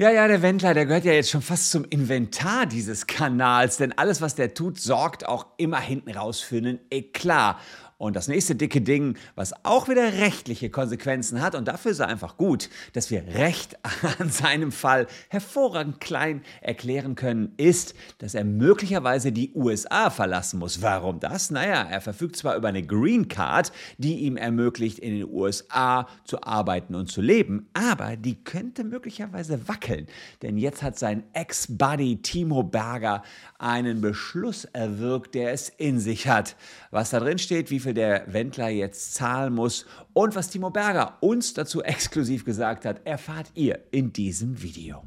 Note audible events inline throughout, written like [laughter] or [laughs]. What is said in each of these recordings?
Ja, ja, der Wendler, der gehört ja jetzt schon fast zum Inventar dieses Kanals, denn alles, was der tut, sorgt auch immer hinten raus für einen Eklat. Und das nächste dicke Ding, was auch wieder rechtliche Konsequenzen hat, und dafür ist er einfach gut, dass wir Recht an [laughs] seinem Fall hervorragend klein erklären können, ist, dass er möglicherweise die USA verlassen muss. Warum das? Naja, er verfügt zwar über eine Green Card, die ihm ermöglicht, in den USA zu arbeiten und zu leben, aber die könnte möglicherweise wackeln. Denn jetzt hat sein Ex-Buddy Timo Berger einen Beschluss erwirkt, der es in sich hat. Was da drin steht, wie viel der Wendler jetzt zahlen muss und was Timo Berger uns dazu exklusiv gesagt hat, erfahrt ihr in diesem Video.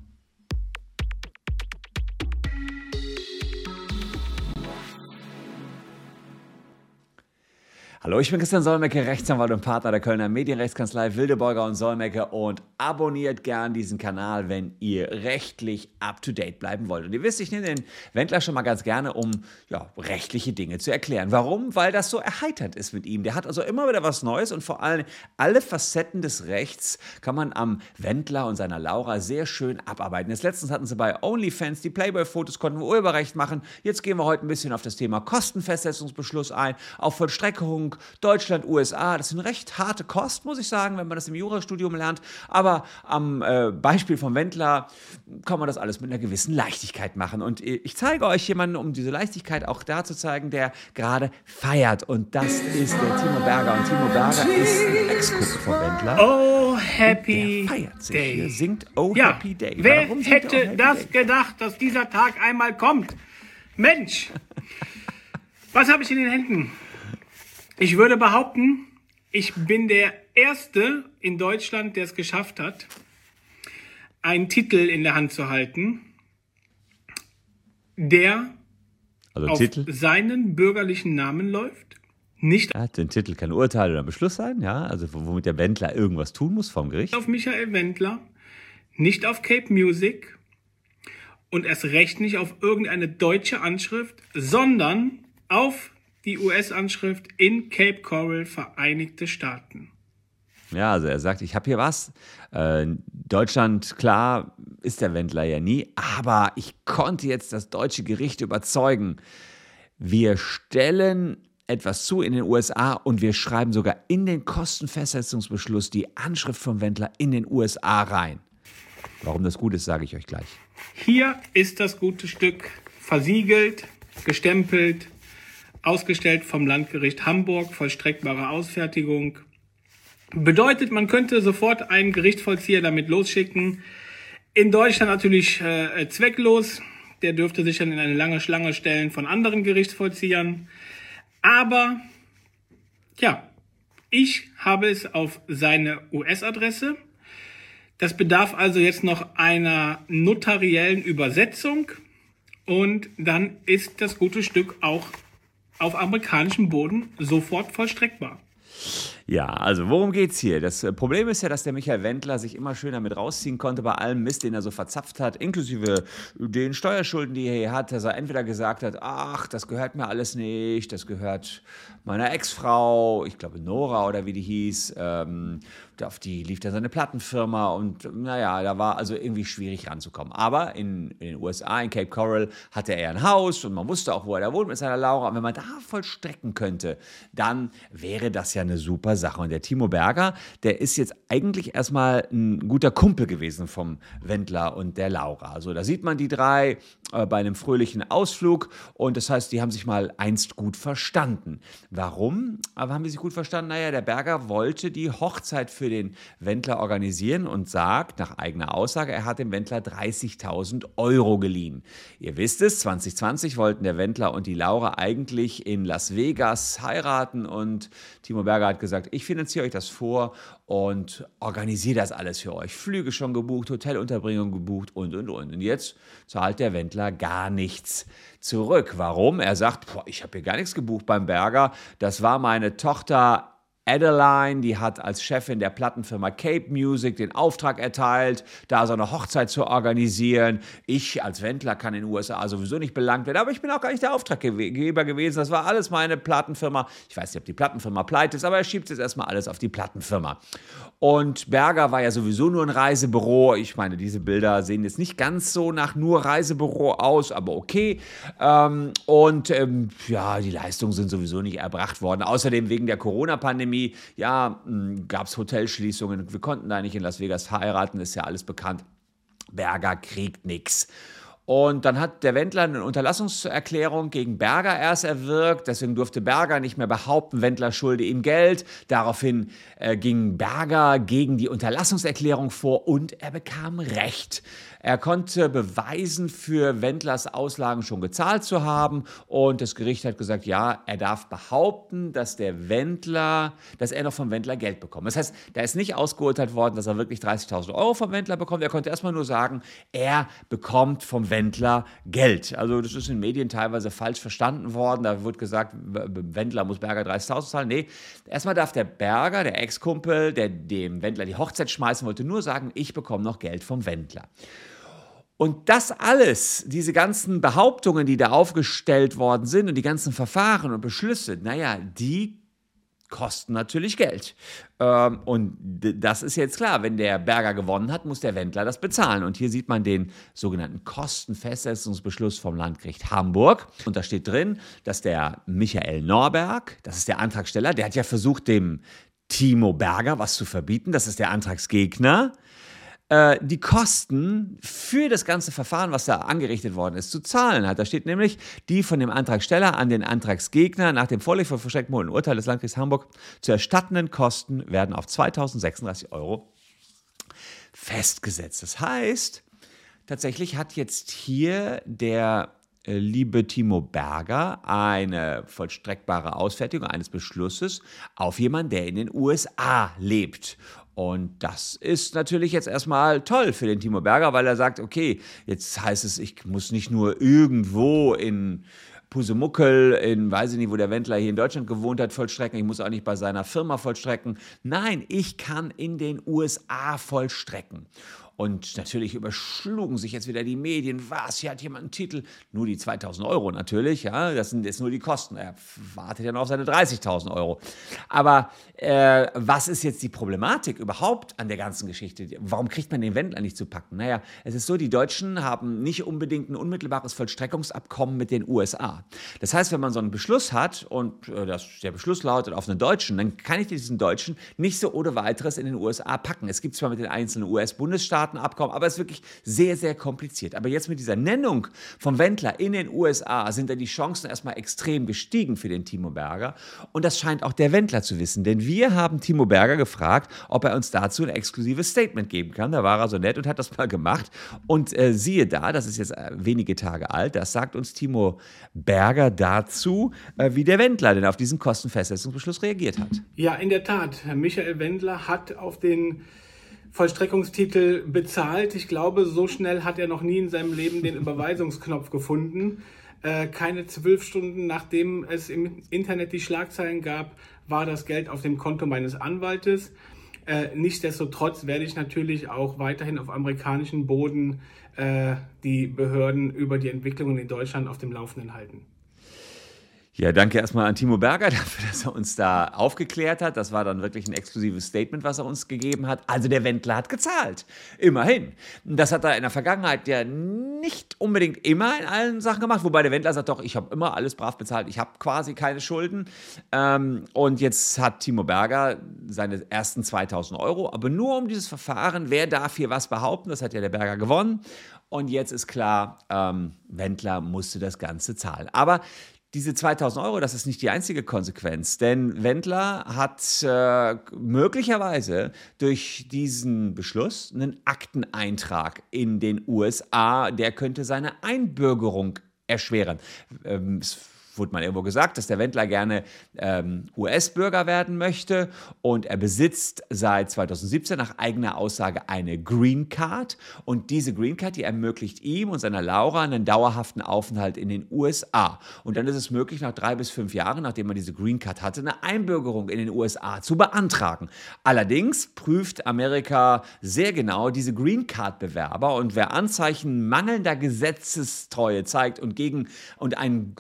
Hallo, ich bin Christian Solmecke, Rechtsanwalt und Partner der Kölner Medienrechtskanzlei Wildeborger und Solmecke und abonniert gern diesen Kanal, wenn ihr rechtlich up-to-date bleiben wollt. Und ihr wisst, ich nehme den Wendler schon mal ganz gerne, um ja, rechtliche Dinge zu erklären. Warum? Weil das so erheitert ist mit ihm. Der hat also immer wieder was Neues und vor allem alle Facetten des Rechts kann man am Wendler und seiner Laura sehr schön abarbeiten. Jetzt letztens hatten sie bei OnlyFans die Playboy-Fotos, konnten wir Urheberrecht machen. Jetzt gehen wir heute ein bisschen auf das Thema Kostenfestsetzungsbeschluss ein, auf Vollstreckung Deutschland, USA. Das sind recht harte Kosten, muss ich sagen, wenn man das im Jurastudium lernt. Aber am äh, Beispiel von Wendler kann man das alles mit einer gewissen Leichtigkeit machen. Und ich zeige euch jemanden, um diese Leichtigkeit auch da zu zeigen, der gerade feiert. Und das ist der Timo Berger. Und Timo Berger ist ein Ex-Kumpel von Wendler. Oh, Happy feiert sich Day. Hier, singt Oh, ja, Happy Day. wer er hätte Oh, Happy das Day? gedacht, dass dieser Tag einmal kommt? Mensch, [laughs] was habe ich in den Händen? Ich würde behaupten, ich bin der Erste in Deutschland, der es geschafft hat, einen Titel in der Hand zu halten, der Also auf Titel? seinen bürgerlichen Namen läuft, nicht Ja, den Titel kann Urteil oder Beschluss sein, ja, also womit der Wendler irgendwas tun muss vom Gericht. auf Michael Wendler, nicht auf Cape Music und erst recht nicht auf irgendeine deutsche Anschrift, sondern auf die US-Anschrift in Cape Coral, Vereinigte Staaten. Ja, also er sagt, ich habe hier was. Äh, Deutschland, klar, ist der Wendler ja nie, aber ich konnte jetzt das deutsche Gericht überzeugen. Wir stellen etwas zu in den USA und wir schreiben sogar in den Kostenfestsetzungsbeschluss die Anschrift vom Wendler in den USA rein. Warum das gut ist, sage ich euch gleich. Hier ist das gute Stück versiegelt, gestempelt, ausgestellt vom Landgericht Hamburg, vollstreckbare Ausfertigung. Bedeutet, man könnte sofort einen Gerichtsvollzieher damit losschicken. In Deutschland natürlich äh, zwecklos. Der dürfte sich dann in eine lange Schlange stellen von anderen Gerichtsvollziehern. Aber, ja, ich habe es auf seine US-Adresse. Das bedarf also jetzt noch einer notariellen Übersetzung und dann ist das gute Stück auch auf amerikanischem Boden sofort vollstreckbar. Ja, also worum geht's hier? Das äh, Problem ist ja, dass der Michael Wendler sich immer schön damit rausziehen konnte bei allem Mist, den er so verzapft hat, inklusive den Steuerschulden, die er hier hat, dass er entweder gesagt hat, ach, das gehört mir alles nicht, das gehört meiner Ex-Frau, ich glaube Nora oder wie die hieß, ähm, auf die lief dann seine Plattenfirma und naja, da war also irgendwie schwierig ranzukommen. Aber in, in den USA, in Cape Coral, hatte er ein Haus und man wusste auch, wo er da wohnt mit seiner Laura. Und wenn man da vollstrecken könnte, dann wäre das ja eine super Sache. Und der Timo Berger, der ist jetzt eigentlich erstmal ein guter Kumpel gewesen vom Wendler und der Laura. Also da sieht man die drei äh, bei einem fröhlichen Ausflug und das heißt, die haben sich mal einst gut verstanden. Warum? Aber haben die sich gut verstanden? Naja, der Berger wollte die Hochzeit für den Wendler organisieren und sagt nach eigener Aussage, er hat dem Wendler 30.000 Euro geliehen. Ihr wisst es, 2020 wollten der Wendler und die Laura eigentlich in Las Vegas heiraten und Timo Berger hat gesagt, ich finanziere euch das vor und organisiere das alles für euch. Flüge schon gebucht, Hotelunterbringung gebucht und, und, und. Und jetzt zahlt der Wendler gar nichts zurück. Warum? Er sagt, boah, ich habe hier gar nichts gebucht beim Berger. Das war meine Tochter Adeline, die hat als Chefin der Plattenfirma Cape Music den Auftrag erteilt, da so eine Hochzeit zu organisieren. Ich als Wendler kann in den USA sowieso nicht belangt werden, aber ich bin auch gar nicht der Auftraggeber gewesen. Das war alles meine Plattenfirma. Ich weiß nicht, ob die Plattenfirma pleite ist, aber er schiebt jetzt erstmal alles auf die Plattenfirma. Und Berger war ja sowieso nur ein Reisebüro. Ich meine, diese Bilder sehen jetzt nicht ganz so nach nur Reisebüro aus, aber okay. Ähm, und ähm, ja, die Leistungen sind sowieso nicht erbracht worden. Außerdem wegen der Corona-Pandemie, ja, hm, gab es Hotelschließungen. Wir konnten da nicht in Las Vegas heiraten, ist ja alles bekannt. Berger kriegt nichts. Und dann hat der Wendler eine Unterlassungserklärung gegen Berger erst erwirkt. Deswegen durfte Berger nicht mehr behaupten, Wendler schulde ihm Geld. Daraufhin äh, ging Berger gegen die Unterlassungserklärung vor und er bekam Recht. Er konnte beweisen, für Wendlers Auslagen schon gezahlt zu haben. Und das Gericht hat gesagt, ja, er darf behaupten, dass der Wendler, dass er noch vom Wendler Geld bekommt. Das heißt, da ist nicht ausgeurteilt worden, dass er wirklich 30.000 Euro vom Wendler bekommt. Er konnte erstmal nur sagen, er bekommt vom Wendler Geld. Also das ist in Medien teilweise falsch verstanden worden. Da wird gesagt, Wendler muss Berger 30.000 zahlen. Nee, erstmal darf der Berger, der Ex-Kumpel, der dem Wendler die Hochzeit schmeißen wollte, nur sagen, ich bekomme noch Geld vom Wendler. Und das alles, diese ganzen Behauptungen, die da aufgestellt worden sind und die ganzen Verfahren und Beschlüsse, naja, die kosten natürlich Geld. Ähm, und das ist jetzt klar, wenn der Berger gewonnen hat, muss der Wendler das bezahlen. Und hier sieht man den sogenannten Kostenfestsetzungsbeschluss vom Landgericht Hamburg. Und da steht drin, dass der Michael Norberg, das ist der Antragsteller, der hat ja versucht, dem Timo Berger was zu verbieten, das ist der Antragsgegner. Äh, die Kosten für das ganze Verfahren, was da angerichtet worden ist, zu zahlen hat. Da steht nämlich, die von dem Antragsteller an den Antragsgegner nach dem Vorliegen von verstecktem Urteil des Landgerichts Hamburg zu erstattenden Kosten werden auf 2036 Euro festgesetzt. Das heißt, tatsächlich hat jetzt hier der äh, liebe Timo Berger eine vollstreckbare Ausfertigung eines Beschlusses auf jemanden, der in den USA lebt. Und das ist natürlich jetzt erstmal toll für den Timo Berger, weil er sagt, okay, jetzt heißt es, ich muss nicht nur irgendwo in Pusemuckel, in, weiß ich nicht, wo der Wendler hier in Deutschland gewohnt hat, vollstrecken. Ich muss auch nicht bei seiner Firma vollstrecken. Nein, ich kann in den USA vollstrecken. Und natürlich überschlugen sich jetzt wieder die Medien. Was? Hier hat jemand einen Titel. Nur die 2000 Euro natürlich. Ja, das sind jetzt nur die Kosten. Er wartet ja noch auf seine 30.000 Euro. Aber äh, was ist jetzt die Problematik überhaupt an der ganzen Geschichte? Warum kriegt man den Wendler nicht zu packen? Naja, es ist so, die Deutschen haben nicht unbedingt ein unmittelbares Vollstreckungsabkommen mit den USA. Das heißt, wenn man so einen Beschluss hat und äh, das, der Beschluss lautet auf einen Deutschen, dann kann ich diesen Deutschen nicht so ohne weiteres in den USA packen. Es gibt zwar mit den einzelnen US-Bundesstaaten Abkommen, aber es ist wirklich sehr, sehr kompliziert. Aber jetzt mit dieser Nennung vom Wendler in den USA sind da die Chancen erstmal extrem gestiegen für den Timo Berger. Und das scheint auch der Wendler zu wissen, denn wir haben Timo Berger gefragt, ob er uns dazu ein exklusives Statement geben kann. Da war er so nett und hat das mal gemacht. Und äh, siehe da, das ist jetzt äh, wenige Tage alt, das sagt uns Timo Berger dazu, äh, wie der Wendler denn auf diesen Kostenfestsetzungsbeschluss reagiert hat. Ja, in der Tat. Michael Wendler hat auf den Vollstreckungstitel bezahlt. Ich glaube, so schnell hat er noch nie in seinem Leben den Überweisungsknopf gefunden. Äh, keine zwölf Stunden nachdem es im Internet die Schlagzeilen gab, war das Geld auf dem Konto meines Anwaltes. Äh, nichtsdestotrotz werde ich natürlich auch weiterhin auf amerikanischem Boden äh, die Behörden über die Entwicklungen in Deutschland auf dem Laufenden halten. Ja, danke erstmal an Timo Berger [laughs] dafür, dass er uns da aufgeklärt hat. Das war dann wirklich ein exklusives Statement, was er uns gegeben hat. Also der Wendler hat gezahlt. Immerhin. Das hat er in der Vergangenheit ja nicht unbedingt immer in allen Sachen gemacht. Wobei der Wendler sagt doch, ich habe immer alles brav bezahlt. Ich habe quasi keine Schulden. Ähm, und jetzt hat Timo Berger seine ersten 2000 Euro. Aber nur um dieses Verfahren, wer darf hier was behaupten? Das hat ja der Berger gewonnen. Und jetzt ist klar, ähm, Wendler musste das Ganze zahlen. Aber diese 2000 Euro, das ist nicht die einzige Konsequenz, denn Wendler hat äh, möglicherweise durch diesen Beschluss einen Akteneintrag in den USA, der könnte seine Einbürgerung erschweren. Ähm, wurde mal irgendwo gesagt, dass der Wendler gerne ähm, US-Bürger werden möchte und er besitzt seit 2017 nach eigener Aussage eine Green Card und diese Green Card, die ermöglicht ihm und seiner Laura einen dauerhaften Aufenthalt in den USA. Und dann ist es möglich, nach drei bis fünf Jahren, nachdem man diese Green Card hatte, eine Einbürgerung in den USA zu beantragen. Allerdings prüft Amerika sehr genau diese Green Card-Bewerber und wer Anzeichen mangelnder Gesetzestreue zeigt und gegen und, ein,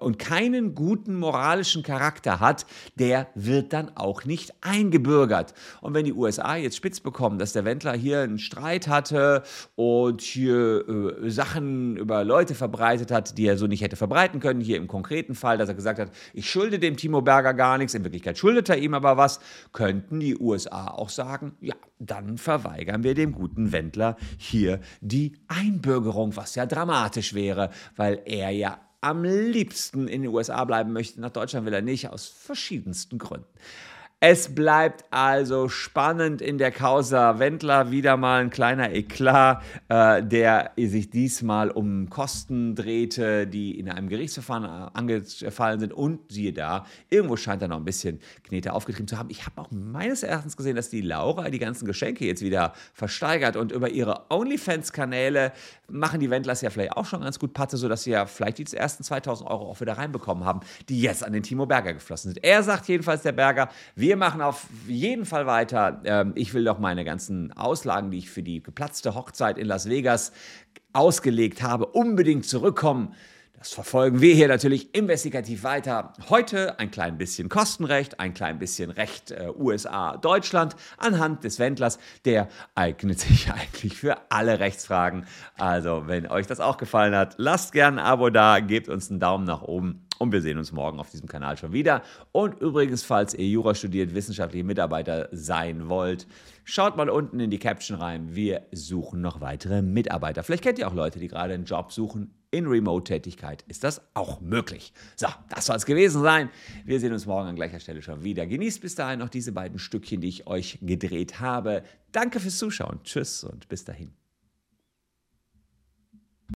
und keinen guten moralischen Charakter hat, der wird dann auch nicht eingebürgert. Und wenn die USA jetzt spitz bekommen, dass der Wendler hier einen Streit hatte und hier äh, Sachen über Leute verbreitet hat, die er so nicht hätte verbreiten können, hier im konkreten Fall, dass er gesagt hat, ich schulde dem Timo Berger gar nichts, in Wirklichkeit schuldet er ihm aber was, könnten die USA auch sagen, ja, dann verweigern wir dem guten Wendler hier die Einbürgerung, was ja dramatisch wäre, weil er ja am liebsten in den USA bleiben möchte. Nach Deutschland will er nicht, aus verschiedensten Gründen. Es bleibt also spannend in der Causa Wendler. Wieder mal ein kleiner Eklat, äh, der sich diesmal um Kosten drehte, die in einem Gerichtsverfahren äh, angefallen sind. Und siehe da, irgendwo scheint er noch ein bisschen Knete aufgetrieben zu haben. Ich habe auch meines Erachtens gesehen, dass die Laura die ganzen Geschenke jetzt wieder versteigert und über ihre OnlyFans-Kanäle machen die Wendlers ja vielleicht auch schon ganz gut Patte, sodass sie ja vielleicht die ersten 2000 Euro auch wieder reinbekommen haben, die jetzt an den Timo Berger geflossen sind. Er sagt jedenfalls, der Berger, wir wir machen auf jeden Fall weiter. Ähm, ich will doch meine ganzen Auslagen, die ich für die geplatzte Hochzeit in Las Vegas ausgelegt habe, unbedingt zurückkommen. Das verfolgen wir hier natürlich investigativ weiter. Heute ein klein bisschen Kostenrecht, ein klein bisschen Recht äh, USA, Deutschland anhand des Wendlers. Der eignet sich [laughs] eigentlich für alle Rechtsfragen. Also, wenn euch das auch gefallen hat, lasst gerne ein Abo da, gebt uns einen Daumen nach oben und wir sehen uns morgen auf diesem Kanal schon wieder. Und übrigens, falls ihr Jura studiert, wissenschaftliche Mitarbeiter sein wollt, schaut mal unten in die Caption rein. Wir suchen noch weitere Mitarbeiter. Vielleicht kennt ihr auch Leute, die gerade einen Job suchen. In Remote-Tätigkeit ist das auch möglich. So, das soll es gewesen sein. Wir sehen uns morgen an gleicher Stelle schon wieder. Genießt bis dahin noch diese beiden Stückchen, die ich euch gedreht habe. Danke fürs Zuschauen. Tschüss und bis dahin.